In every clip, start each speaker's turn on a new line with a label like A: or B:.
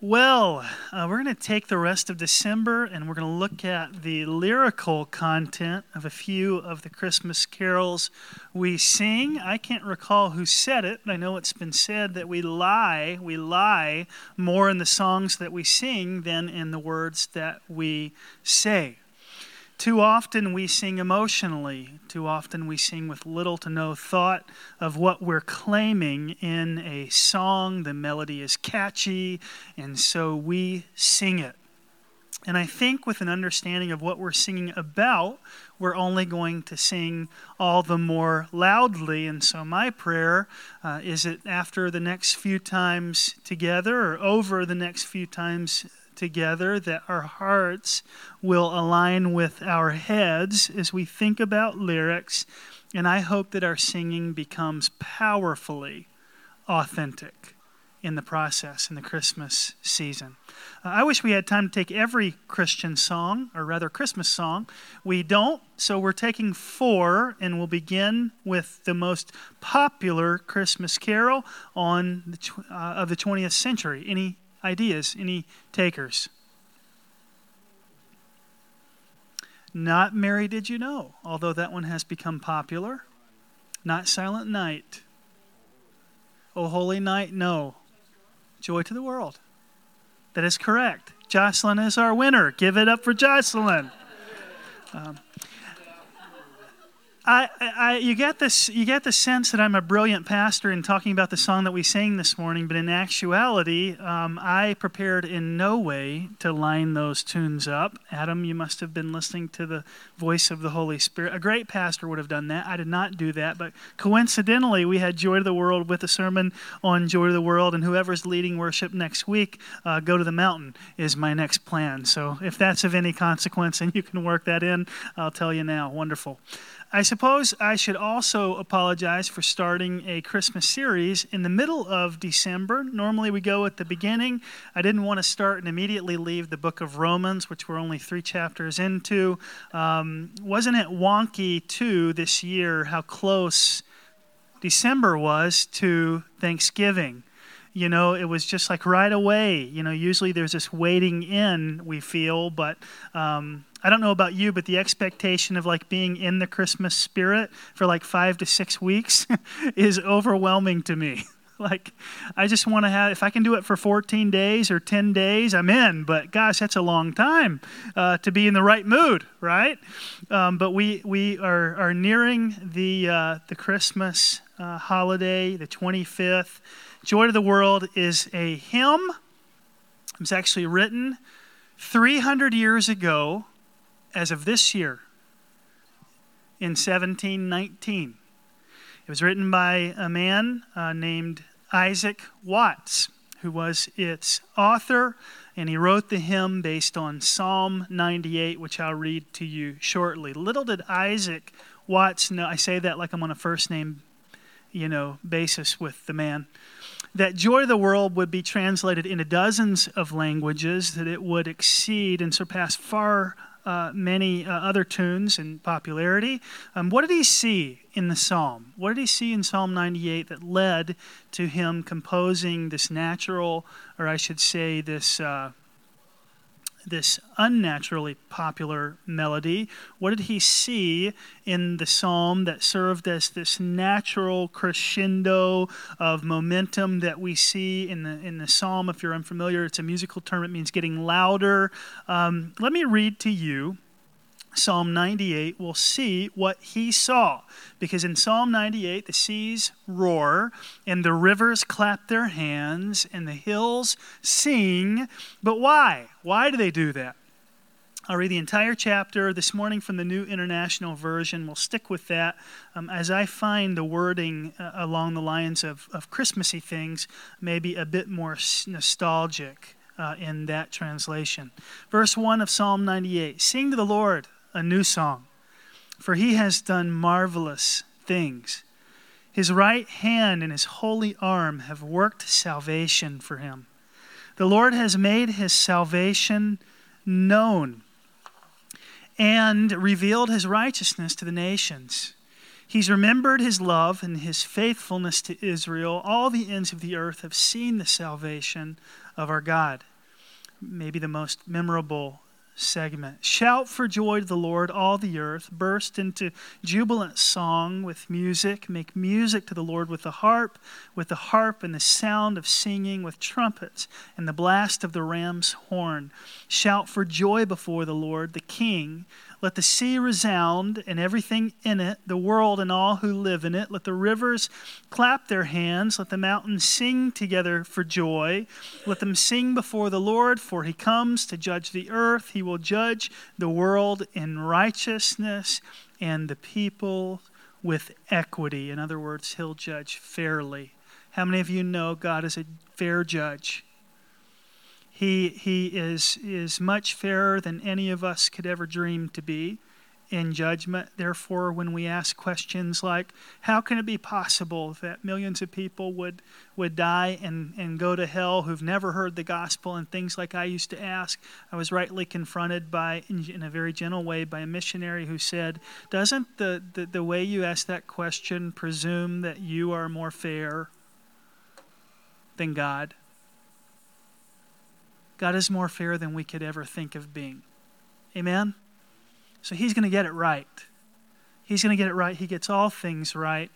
A: Well, uh, we're going to take the rest of December and we're going to look at the lyrical content of a few of the Christmas carols we sing. I can't recall who said it, but I know it's been said that we lie, we lie more in the songs that we sing than in the words that we say. Too often we sing emotionally. Too often we sing with little to no thought of what we're claiming in a song. The melody is catchy, and so we sing it. And I think with an understanding of what we're singing about, we're only going to sing all the more loudly. And so, my prayer uh, is that after the next few times together, or over the next few times together, that our hearts will align with our heads as we think about lyrics. And I hope that our singing becomes powerfully authentic in the process in the Christmas season. Uh, I wish we had time to take every Christian song, or rather Christmas song. We don't, so we're taking four, and we'll begin with the most popular Christmas carol on the tw- uh, of the 20th century. Any ideas? Any takers? Not Mary Did You Know, although that one has become popular. Not Silent Night. Oh Holy Night, no. Joy to the World. That is correct. Jocelyn is our winner. Give it up for Jocelyn. Um, I, I, you get this, you get the sense that I'm a brilliant pastor in talking about the song that we sang this morning, but in actuality, um, I prepared in no way to line those tunes up. Adam, you must have been listening to the voice of the Holy Spirit. A great pastor would have done that. I did not do that, but coincidentally, we had Joy to the World with a sermon on Joy to the World, and whoever's leading worship next week, uh, Go to the Mountain is my next plan. So if that's of any consequence and you can work that in, I'll tell you now. Wonderful. I suppose I should also apologize for starting a Christmas series in the middle of December. Normally we go at the beginning. I didn't want to start and immediately leave the book of Romans, which we're only three chapters into. Um, wasn't it wonky, too, this year, how close December was to Thanksgiving? you know, it was just like right away. You know, usually there's this waiting in, we feel, but um, I don't know about you, but the expectation of like being in the Christmas spirit for like five to six weeks is overwhelming to me. like, I just want to have, if I can do it for 14 days or 10 days, I'm in. But gosh, that's a long time uh, to be in the right mood, right? Um, but we, we are, are nearing the, uh, the Christmas uh, holiday, the 25th. Joy to the World is a hymn. It was actually written 300 years ago as of this year in 1719. It was written by a man uh, named Isaac Watts, who was its author, and he wrote the hymn based on Psalm 98, which I'll read to you shortly. Little did Isaac Watts know, I say that like I'm on a first name, you know, basis with the man, that Joy of the World would be translated into dozens of languages, that it would exceed and surpass far uh, many uh, other tunes in popularity. Um, what did he see in the psalm? What did he see in Psalm 98 that led to him composing this natural, or I should say, this uh, this unnaturally popular melody? What did he see in the psalm that served as this natural crescendo of momentum that we see in the in the psalm? If you're unfamiliar, it's a musical term. It means getting louder. Um, let me read to you Psalm 98, we'll see what he saw. Because in Psalm 98, the seas roar, and the rivers clap their hands, and the hills sing. But why? Why do they do that? I'll read the entire chapter this morning from the New International Version. We'll stick with that um, as I find the wording uh, along the lines of, of Christmassy things maybe a bit more nostalgic. Uh, in that translation. Verse 1 of Psalm 98 Sing to the Lord a new song, for he has done marvelous things. His right hand and his holy arm have worked salvation for him. The Lord has made his salvation known and revealed his righteousness to the nations. He's remembered his love and his faithfulness to Israel. All the ends of the earth have seen the salvation of our God. Maybe the most memorable segment. Shout for joy to the Lord, all the earth. Burst into jubilant song with music. Make music to the Lord with the harp, with the harp and the sound of singing, with trumpets and the blast of the ram's horn. Shout for joy before the Lord, the King. Let the sea resound and everything in it, the world and all who live in it. Let the rivers clap their hands. Let the mountains sing together for joy. Let them sing before the Lord, for he comes to judge the earth. He will judge the world in righteousness and the people with equity. In other words, he'll judge fairly. How many of you know God is a fair judge? He, he is, is much fairer than any of us could ever dream to be in judgment. Therefore, when we ask questions like, how can it be possible that millions of people would, would die and, and go to hell who've never heard the gospel, and things like I used to ask, I was rightly confronted by, in a very gentle way, by a missionary who said, Doesn't the, the, the way you ask that question presume that you are more fair than God? God is more fair than we could ever think of being. Amen? So he's going to get it right. He's going to get it right. He gets all things right.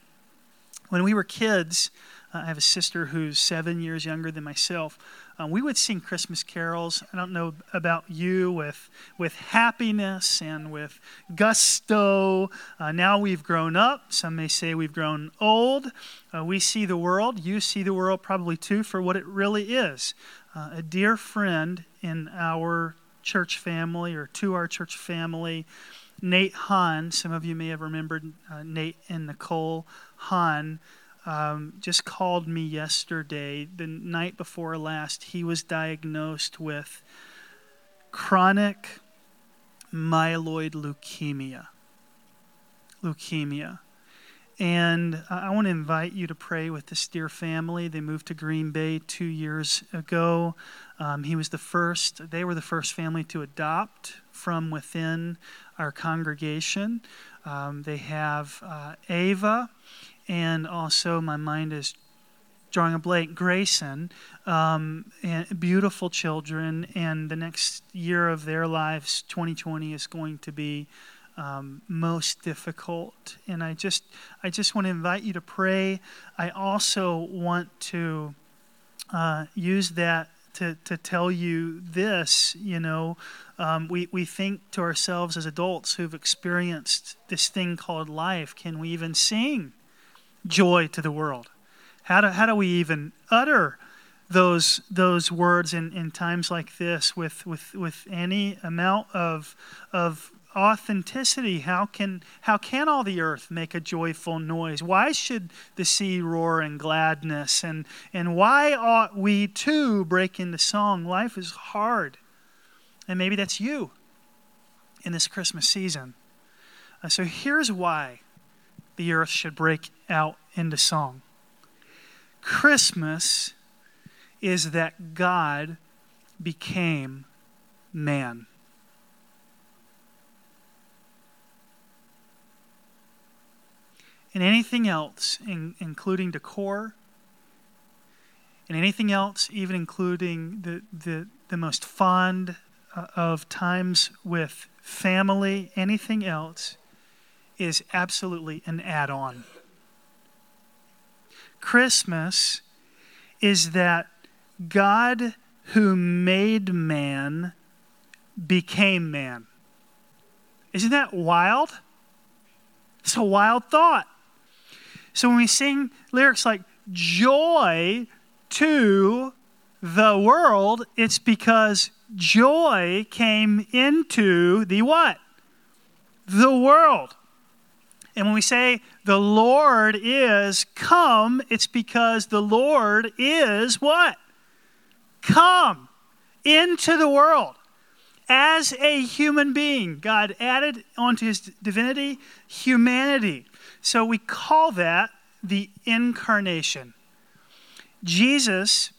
A: When we were kids, I have a sister who's seven years younger than myself. Uh, we would sing Christmas carols. I don't know about you with with happiness and with gusto. Uh, now we've grown up. Some may say we've grown old. Uh, we see the world. You see the world probably too for what it really is uh, a dear friend in our church family or to our church family, Nate Hahn. Some of you may have remembered uh, Nate and Nicole Hahn. Um, just called me yesterday, the night before last. He was diagnosed with chronic myeloid leukemia. Leukemia. And I want to invite you to pray with this dear family. They moved to Green Bay two years ago. Um, he was the first, they were the first family to adopt from within our congregation. Um, they have uh, Ava, and also my mind is drawing a blank, Grayson, um, and beautiful children. And the next year of their lives, 2020, is going to be um, most difficult. And I just, I just want to invite you to pray. I also want to uh, use that to, to tell you this. You know, um, we, we think to ourselves as adults who've experienced this thing called life, can we even sing joy to the world? How do, how do we even utter those those words in, in times like this with, with, with any amount of, of authenticity? How can how can all the earth make a joyful noise? Why should the sea roar in gladness? And and why ought we too break into song? Life is hard. And maybe that's you in this christmas season. Uh, so here's why the earth should break out into song christmas is that god became man and anything else, in, including decor, and anything else, even including the, the, the most fond uh, of times with family, anything else, is absolutely an add on. Christmas is that God who made man became man. Isn't that wild? It's a wild thought. So when we sing lyrics like joy to the world, it's because joy came into the what? The world. And when we say the Lord is come, it's because the Lord is what? Come into the world as a human being. God added onto his divinity humanity. So we call that the incarnation. Jesus,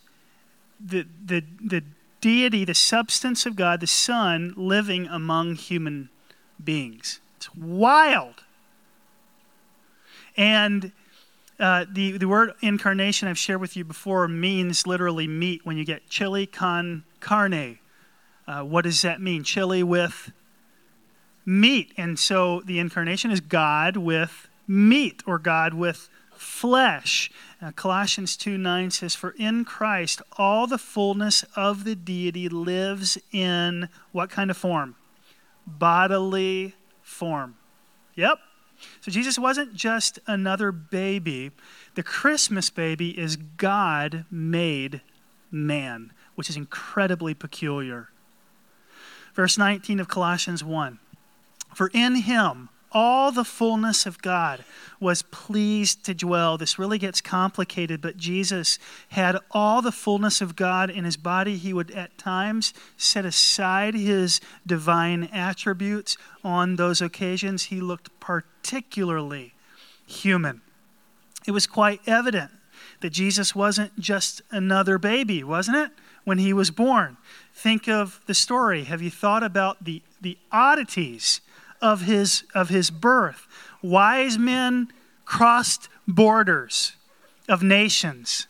A: the, the, the deity, the substance of God, the Son, living among human beings. It's wild. And uh, the, the word incarnation I've shared with you before means literally meat when you get chili con carne. Uh, what does that mean? Chili with meat. And so the incarnation is God with meat or God with flesh. Uh, Colossians 2 9 says, For in Christ all the fullness of the deity lives in what kind of form? Bodily form. Yep. So Jesus wasn't just another baby. The Christmas baby is God made man, which is incredibly peculiar. Verse 19 of Colossians 1 For in him all the fullness of God was pleased to dwell. This really gets complicated, but Jesus had all the fullness of God in his body. He would at times set aside his divine attributes on those occasions. He looked particularly human. It was quite evident that Jesus wasn't just another baby, wasn't it? When he was born. Think of the story. Have you thought about the, the oddities of his, of his birth. Wise men crossed borders of nations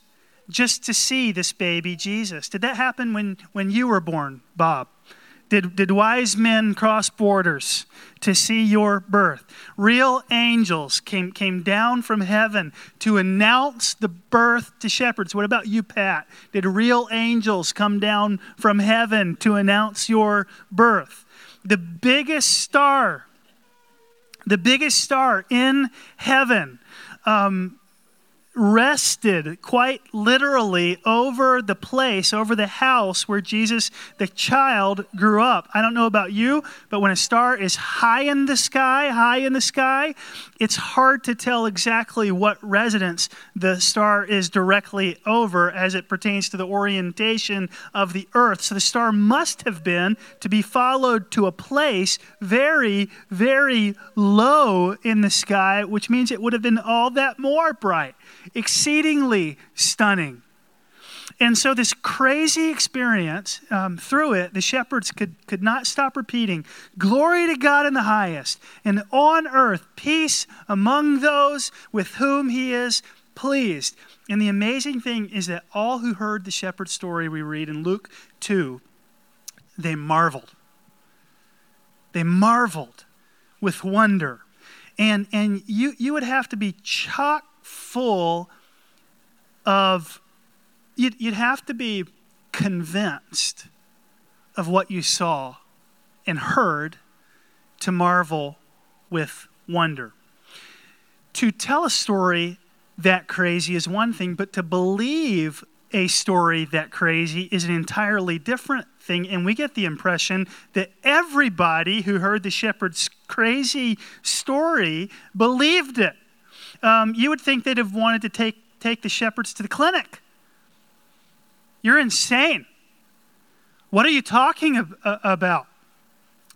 A: just to see this baby Jesus. Did that happen when, when you were born, Bob? Did, did wise men cross borders to see your birth? Real angels came, came down from heaven to announce the birth to shepherds. What about you, Pat? Did real angels come down from heaven to announce your birth? the biggest star, the biggest star in heaven, um, rested quite literally over the place, over the house where Jesus, the child, grew up. I don't know about you, but when a star is high in the sky, high in the sky, it's hard to tell exactly what residence the star is directly over as it pertains to the orientation of the earth. So the star must have been to be followed to a place very, very low in the sky, which means it would have been all that more bright exceedingly stunning. And so, this crazy experience, um, through it, the shepherds could, could not stop repeating Glory to God in the highest, and on earth, peace among those with whom he is pleased. And the amazing thing is that all who heard the shepherd story we read in Luke 2, they marveled. They marveled with wonder. And, and you, you would have to be chock full of, you'd, you'd have to be convinced of what you saw and heard to marvel with wonder. To tell a story that crazy is one thing, but to believe a story that crazy is an entirely different thing. And we get the impression that everybody who heard the shepherd's crazy story believed it um, you would think they'd have wanted to take, take the shepherds to the clinic. You're insane. What are you talking ab- about?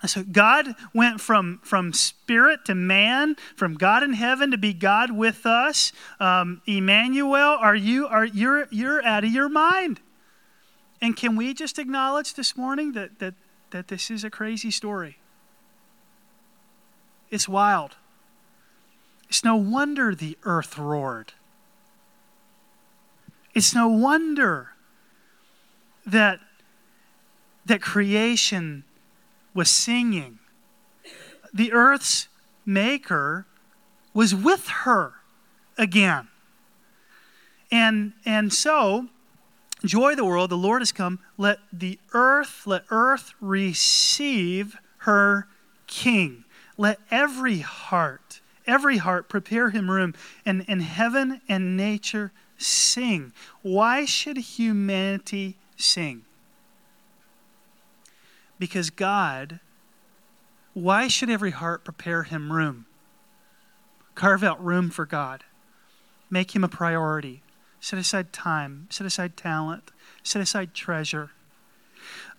A: So God went from, from spirit to man, from God in heaven to be God with us. Um, Emmanuel, are you are you're you're out of your mind? And can we just acknowledge this morning that that that this is a crazy story? It's wild. It's no wonder the earth roared. It's no wonder that, that creation was singing. The earth's maker was with her again. And, and so, joy the world, the Lord has come. Let the earth, let earth receive her king. Let every heart every heart prepare him room, and, and heaven and nature sing. Why should humanity sing? Because God, why should every heart prepare him room? Carve out room for God. Make him a priority. Set aside time, set aside talent, set aside treasure.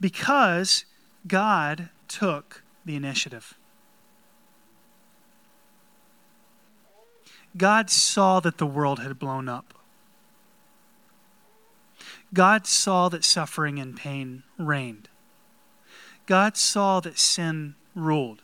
A: Because God took the initiative. God saw that the world had blown up. God saw that suffering and pain reigned. God saw that sin ruled.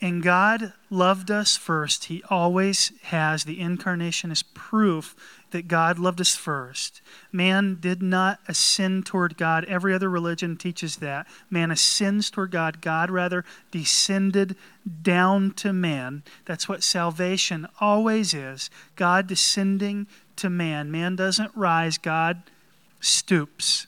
A: And God loved us first. He always has. The incarnation is proof that God loved us first. Man did not ascend toward God. Every other religion teaches that. Man ascends toward God. God rather descended down to man. That's what salvation always is God descending to man. Man doesn't rise, God stoops.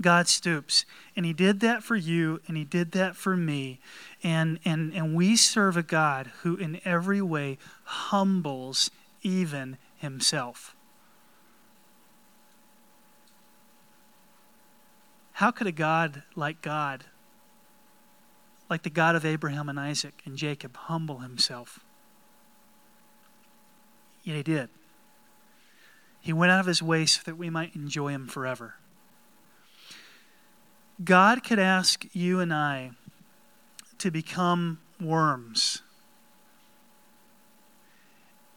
A: God stoops. And He did that for you, and He did that for me. And, and, and we serve a God who, in every way, humbles even himself. How could a God like God, like the God of Abraham and Isaac and Jacob, humble himself? Yet he did. He went out of his way so that we might enjoy him forever. God could ask you and I to become worms,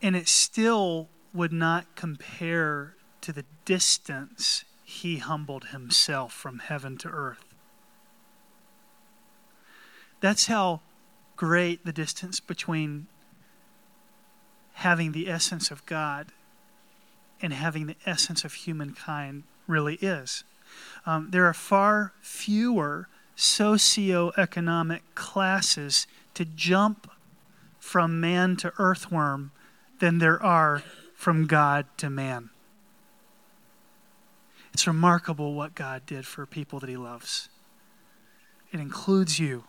A: and it still would not compare to the distance he humbled himself from heaven to earth. That's how great the distance between having the essence of God and having the essence of humankind really is. Um, there are far fewer socioeconomic classes to jump from man to earthworm than there are from God to man. It's remarkable what God did for people that He loves. It includes you.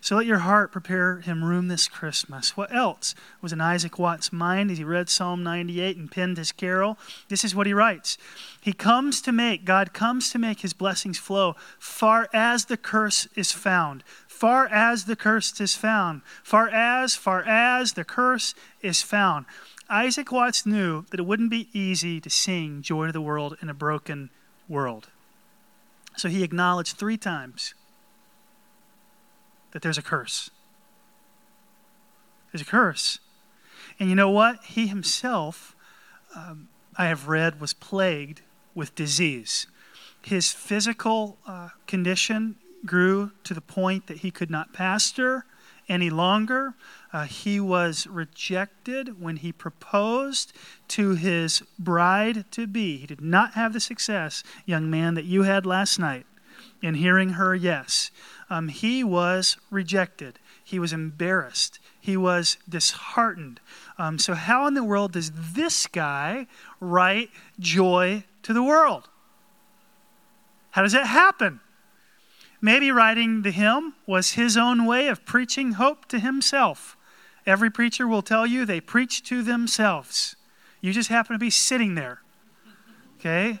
A: So let your heart prepare Him room this Christmas. What else was in Isaac Watts' mind as he read Psalm 98 and penned his carol? This is what he writes He comes to make, God comes to make His blessings flow far as the curse is found. Far as the curse is found. Far as, far as the curse is found. Isaac Watts knew that it wouldn't be easy to sing Joy to the World in a broken world. So he acknowledged three times that there's a curse. There's a curse. And you know what? He himself, um, I have read, was plagued with disease. His physical uh, condition grew to the point that he could not pastor any longer. Uh, he was rejected when he proposed to his bride to be. He did not have the success, young man, that you had last night in hearing her yes. Um, he was rejected. He was embarrassed. He was disheartened. Um, so, how in the world does this guy write joy to the world? How does that happen? Maybe writing the hymn was his own way of preaching hope to himself. Every preacher will tell you they preach to themselves. You just happen to be sitting there. Okay?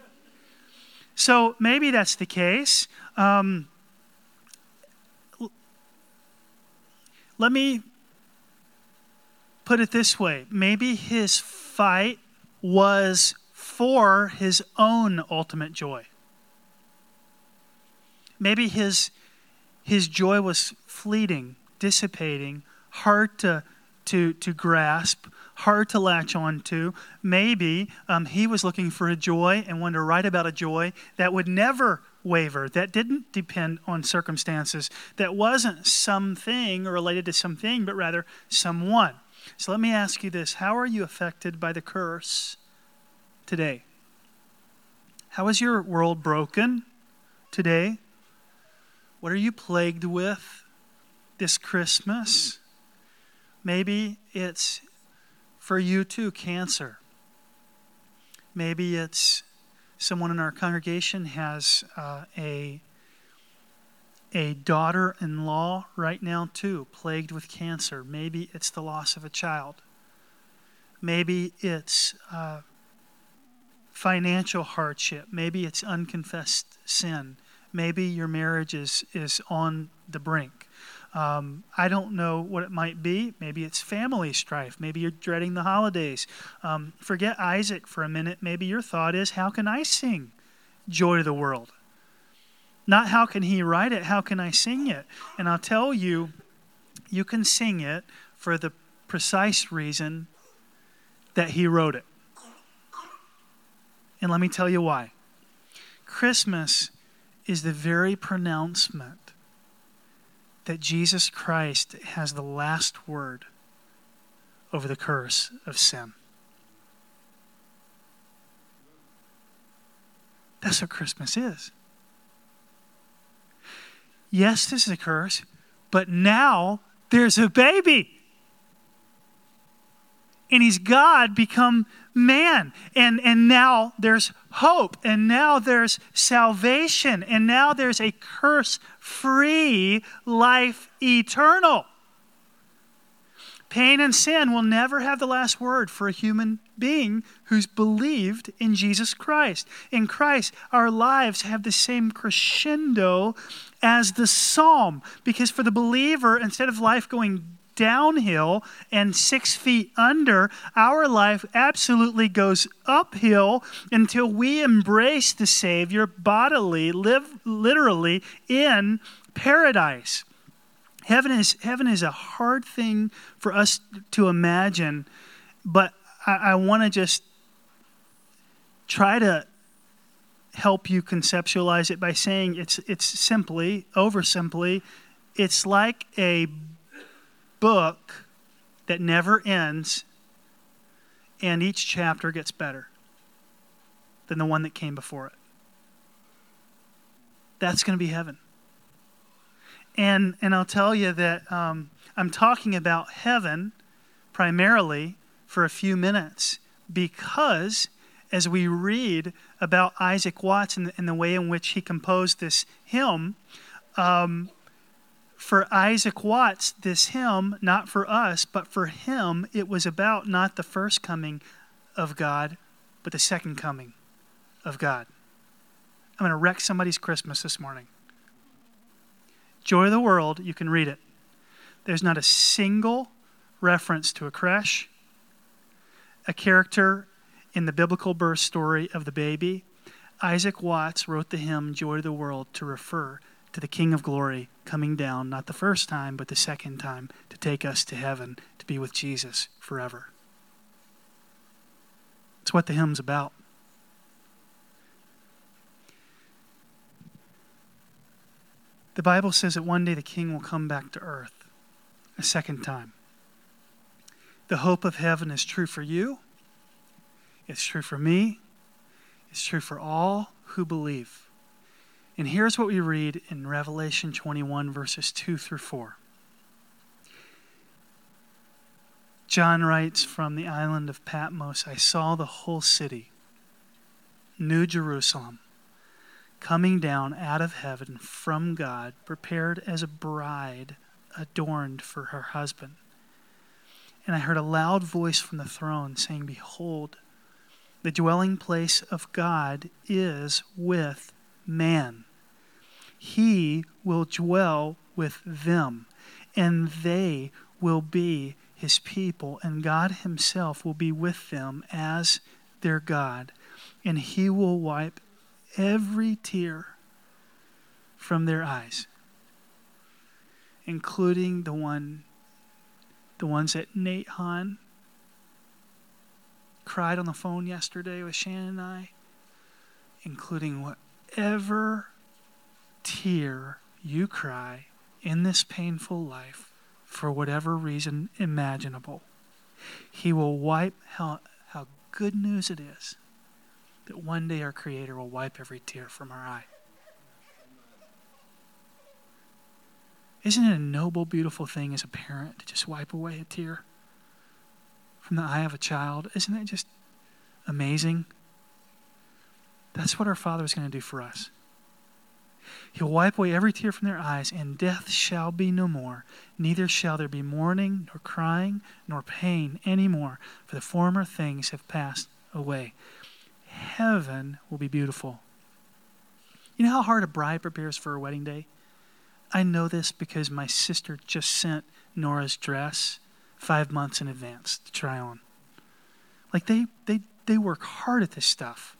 A: So maybe that's the case. Um, let me put it this way maybe his fight was for his own ultimate joy. Maybe his, his joy was fleeting, dissipating, hard to, to, to grasp, hard to latch on to. Maybe um, he was looking for a joy and wanted to write about a joy that would never waver, that didn't depend on circumstances, that wasn't something related to something, but rather someone. So let me ask you this How are you affected by the curse today? How is your world broken today? What are you plagued with this Christmas? Maybe it's for you too cancer. Maybe it's someone in our congregation has uh, a a daughter-in-law right now too plagued with cancer maybe it's the loss of a child maybe it's uh, financial hardship maybe it's unconfessed sin Maybe your marriage is, is on the brink. Um, I don't know what it might be. Maybe it's family strife. Maybe you're dreading the holidays. Um, forget Isaac for a minute. Maybe your thought is, how can I sing joy to the world? Not how can he write it, how can I sing it? And I'll tell you, you can sing it for the precise reason that he wrote it. And let me tell you why. Christmas is the very pronouncement that Jesus Christ has the last word over the curse of sin. That's what Christmas is. Yes, this is a curse, but now there's a baby. And he's God become man. And, and now there's hope. And now there's salvation. And now there's a curse free life eternal. Pain and sin will never have the last word for a human being who's believed in Jesus Christ. In Christ, our lives have the same crescendo as the psalm. Because for the believer, instead of life going downhill and six feet under, our life absolutely goes uphill until we embrace the Savior bodily, live literally in paradise. Heaven is, heaven is a hard thing for us to imagine, but I, I want to just try to help you conceptualize it by saying it's, it's simply, oversimply, it's like a book that never ends, and each chapter gets better than the one that came before it. That's going to be heaven. And, and I'll tell you that um, I'm talking about heaven primarily for a few minutes because as we read about Isaac Watts and the, way in which he composed this hymn, um, for Isaac Watts, this hymn, not for us, but for him, it was about not the first coming of God, but the second coming of God. I'm going to wreck somebody's Christmas this morning. Joy of the World, you can read it. There's not a single reference to a creche, a character in the biblical birth story of the baby. Isaac Watts wrote the hymn Joy of the World to refer to the King of Glory coming down, not the first time, but the second time, to take us to heaven, to be with Jesus forever. It's what the hymn's about. The Bible says that one day the king will come back to earth a second time. The hope of heaven is true for you, it's true for me, it's true for all who believe. And here's what we read in Revelation 21, verses 2 through 4. John writes from the island of Patmos I saw the whole city, New Jerusalem coming down out of heaven from God, prepared as a bride adorned for her husband. And I heard a loud voice from the throne saying, Behold, the dwelling place of God is with man. He will dwell with them, and they will be his people, and God himself will be with them as their God, and he will wipe every tear from their eyes, including the one the ones that Nate Hahn cried on the phone yesterday with Shannon and I, including whatever tear you cry in this painful life for whatever reason imaginable. He will wipe how, how good news it is that one day our Creator will wipe every tear from our eye. Isn't it a noble, beautiful thing as a parent to just wipe away a tear from the eye of a child? Isn't that just amazing? That's what our Father is going to do for us. He'll wipe away every tear from their eyes, and death shall be no more. Neither shall there be mourning, nor crying, nor pain any more, for the former things have passed away heaven will be beautiful. You know how hard a bride prepares for her wedding day? I know this because my sister just sent Nora's dress five months in advance to try on. Like they they they work hard at this stuff,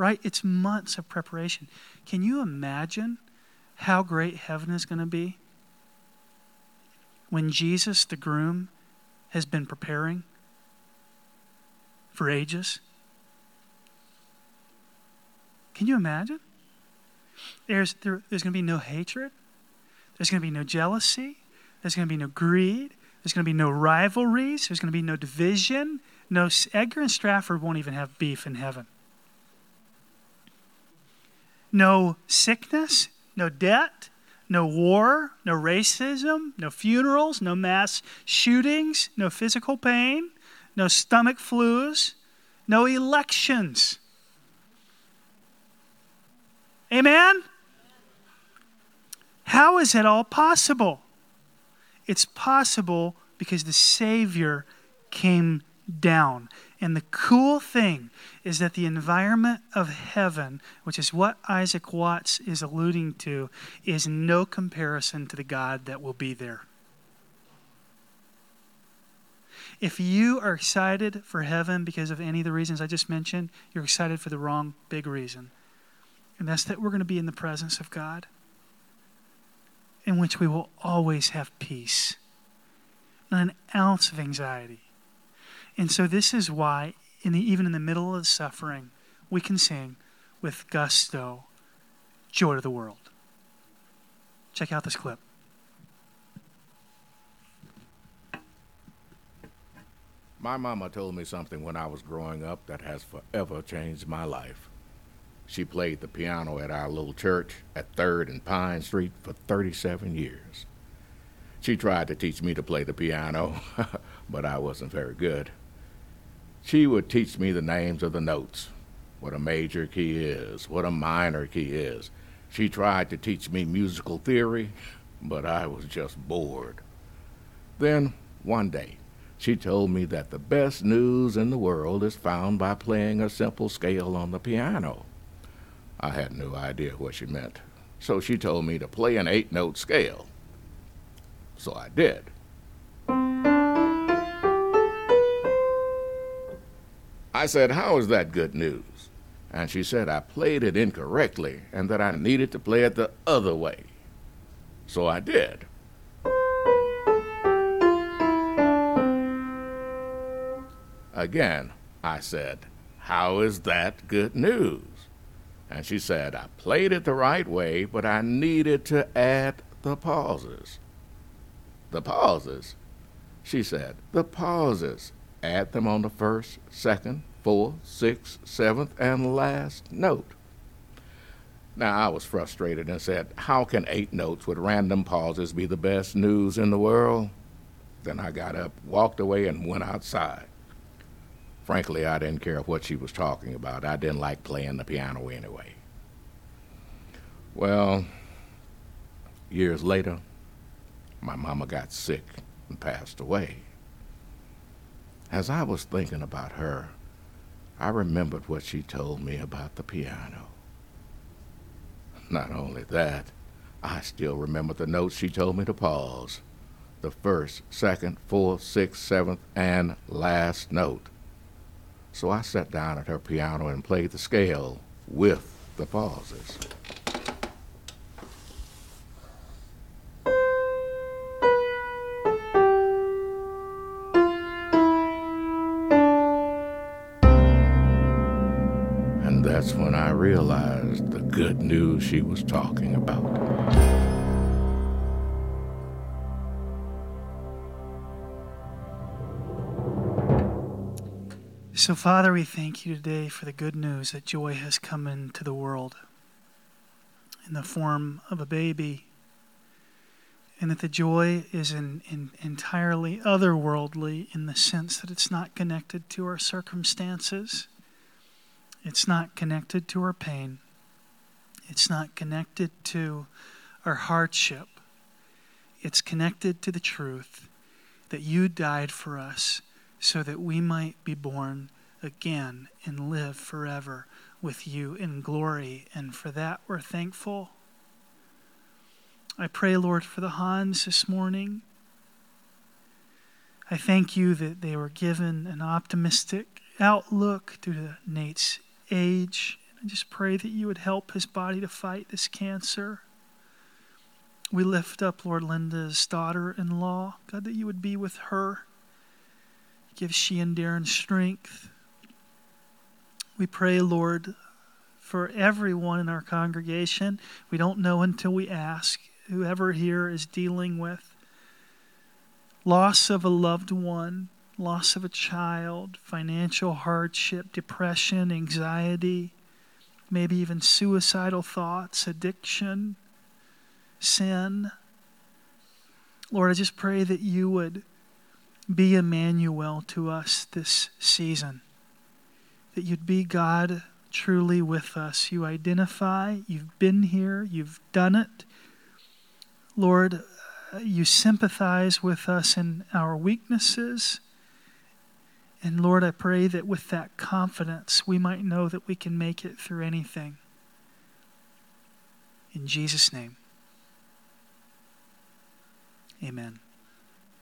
A: right? It's months of preparation. Can you imagine how great heaven is going to be when Jesus, the groom, has been preparing for ages? Can you imagine? There's, there, there's going to be no hatred. There's going to be no jealousy. There's going to be no greed. There's going to be no rivalries. There's going to be no division. No, Edgar and Stratford won't even have beef in heaven. No sickness, no debt, no war, no racism, no funerals, no mass shootings, no physical pain, no stomach flus, no elections. Amen? How is it all possible? It's possible because the Savior came down. And the cool thing is that the environment of heaven, which is what Isaac Watts is alluding to, is no comparison to the God that will be there. If you are excited for heaven because of any of the reasons I just mentioned, you're excited for the wrong big reason. And that's that we're going to be in the presence of God, in which we will always have peace, not an ounce of anxiety. And so, this is why, in the, even in the middle of suffering, we can sing with gusto, Joy to the World. Check out this clip.
B: My mama told me something when I was growing up that has forever changed my life. She played the piano at our little church at 3rd and Pine Street for 37 years. She tried to teach me to play the piano, but I wasn't very good. She would teach me the names of the notes, what a major key is, what a minor key is. She tried to teach me musical theory, but I was just bored. Then, one day, she told me that the best news in the world is found by playing a simple scale on the piano. I had no idea what she meant, so she told me to play an eight note scale. So I did. I said, How is that good news? And she said I played it incorrectly and that I needed to play it the other way. So I did. Again, I said, How is that good news? And she said, I played it the right way, but I needed to add the pauses. The pauses? She said, The pauses. Add them on the first, second, fourth, sixth, seventh, and last note. Now, I was frustrated and said, How can eight notes with random pauses be the best news in the world? Then I got up, walked away, and went outside. Frankly, I didn't care what she was talking about. I didn't like playing the piano anyway. Well, years later, my mama got sick and passed away. As I was thinking about her, I remembered what she told me about the piano. Not only that, I still remember the notes she told me to pause the first, second, fourth, sixth, seventh, and last note. So I sat down at her piano and played the scale with the pauses. Realized the good news she was talking about.
A: So, Father, we thank you today for the good news that joy has come into the world in the form of a baby, and that the joy is in entirely otherworldly in the sense that it's not connected to our circumstances, it's not connected to our pain, it's not connected to our hardship, it's connected to the truth that you died for us so that we might be born again and live forever with you in glory. And for that, we're thankful. I pray, Lord, for the Hahns this morning. I thank you that they were given an optimistic outlook due to Nate's age. I just pray that you would help his body to fight this cancer. We lift up, Lord, Linda's daughter in law. God, that you would be with her. Give she and Darren strength. We pray, Lord, for everyone in our congregation. We don't know until we ask whoever here is dealing with loss of a loved one, loss of a child, financial hardship, depression, anxiety, maybe even suicidal thoughts, addiction, sin. Lord, I just pray that you would be Emmanuel to us this season. That you'd be God truly with us. You identify, you've been here, you've done it. Lord, you sympathize with us in our weaknesses. And Lord, I pray that with that confidence, we might know that we can make it through anything. In Jesus' name, amen.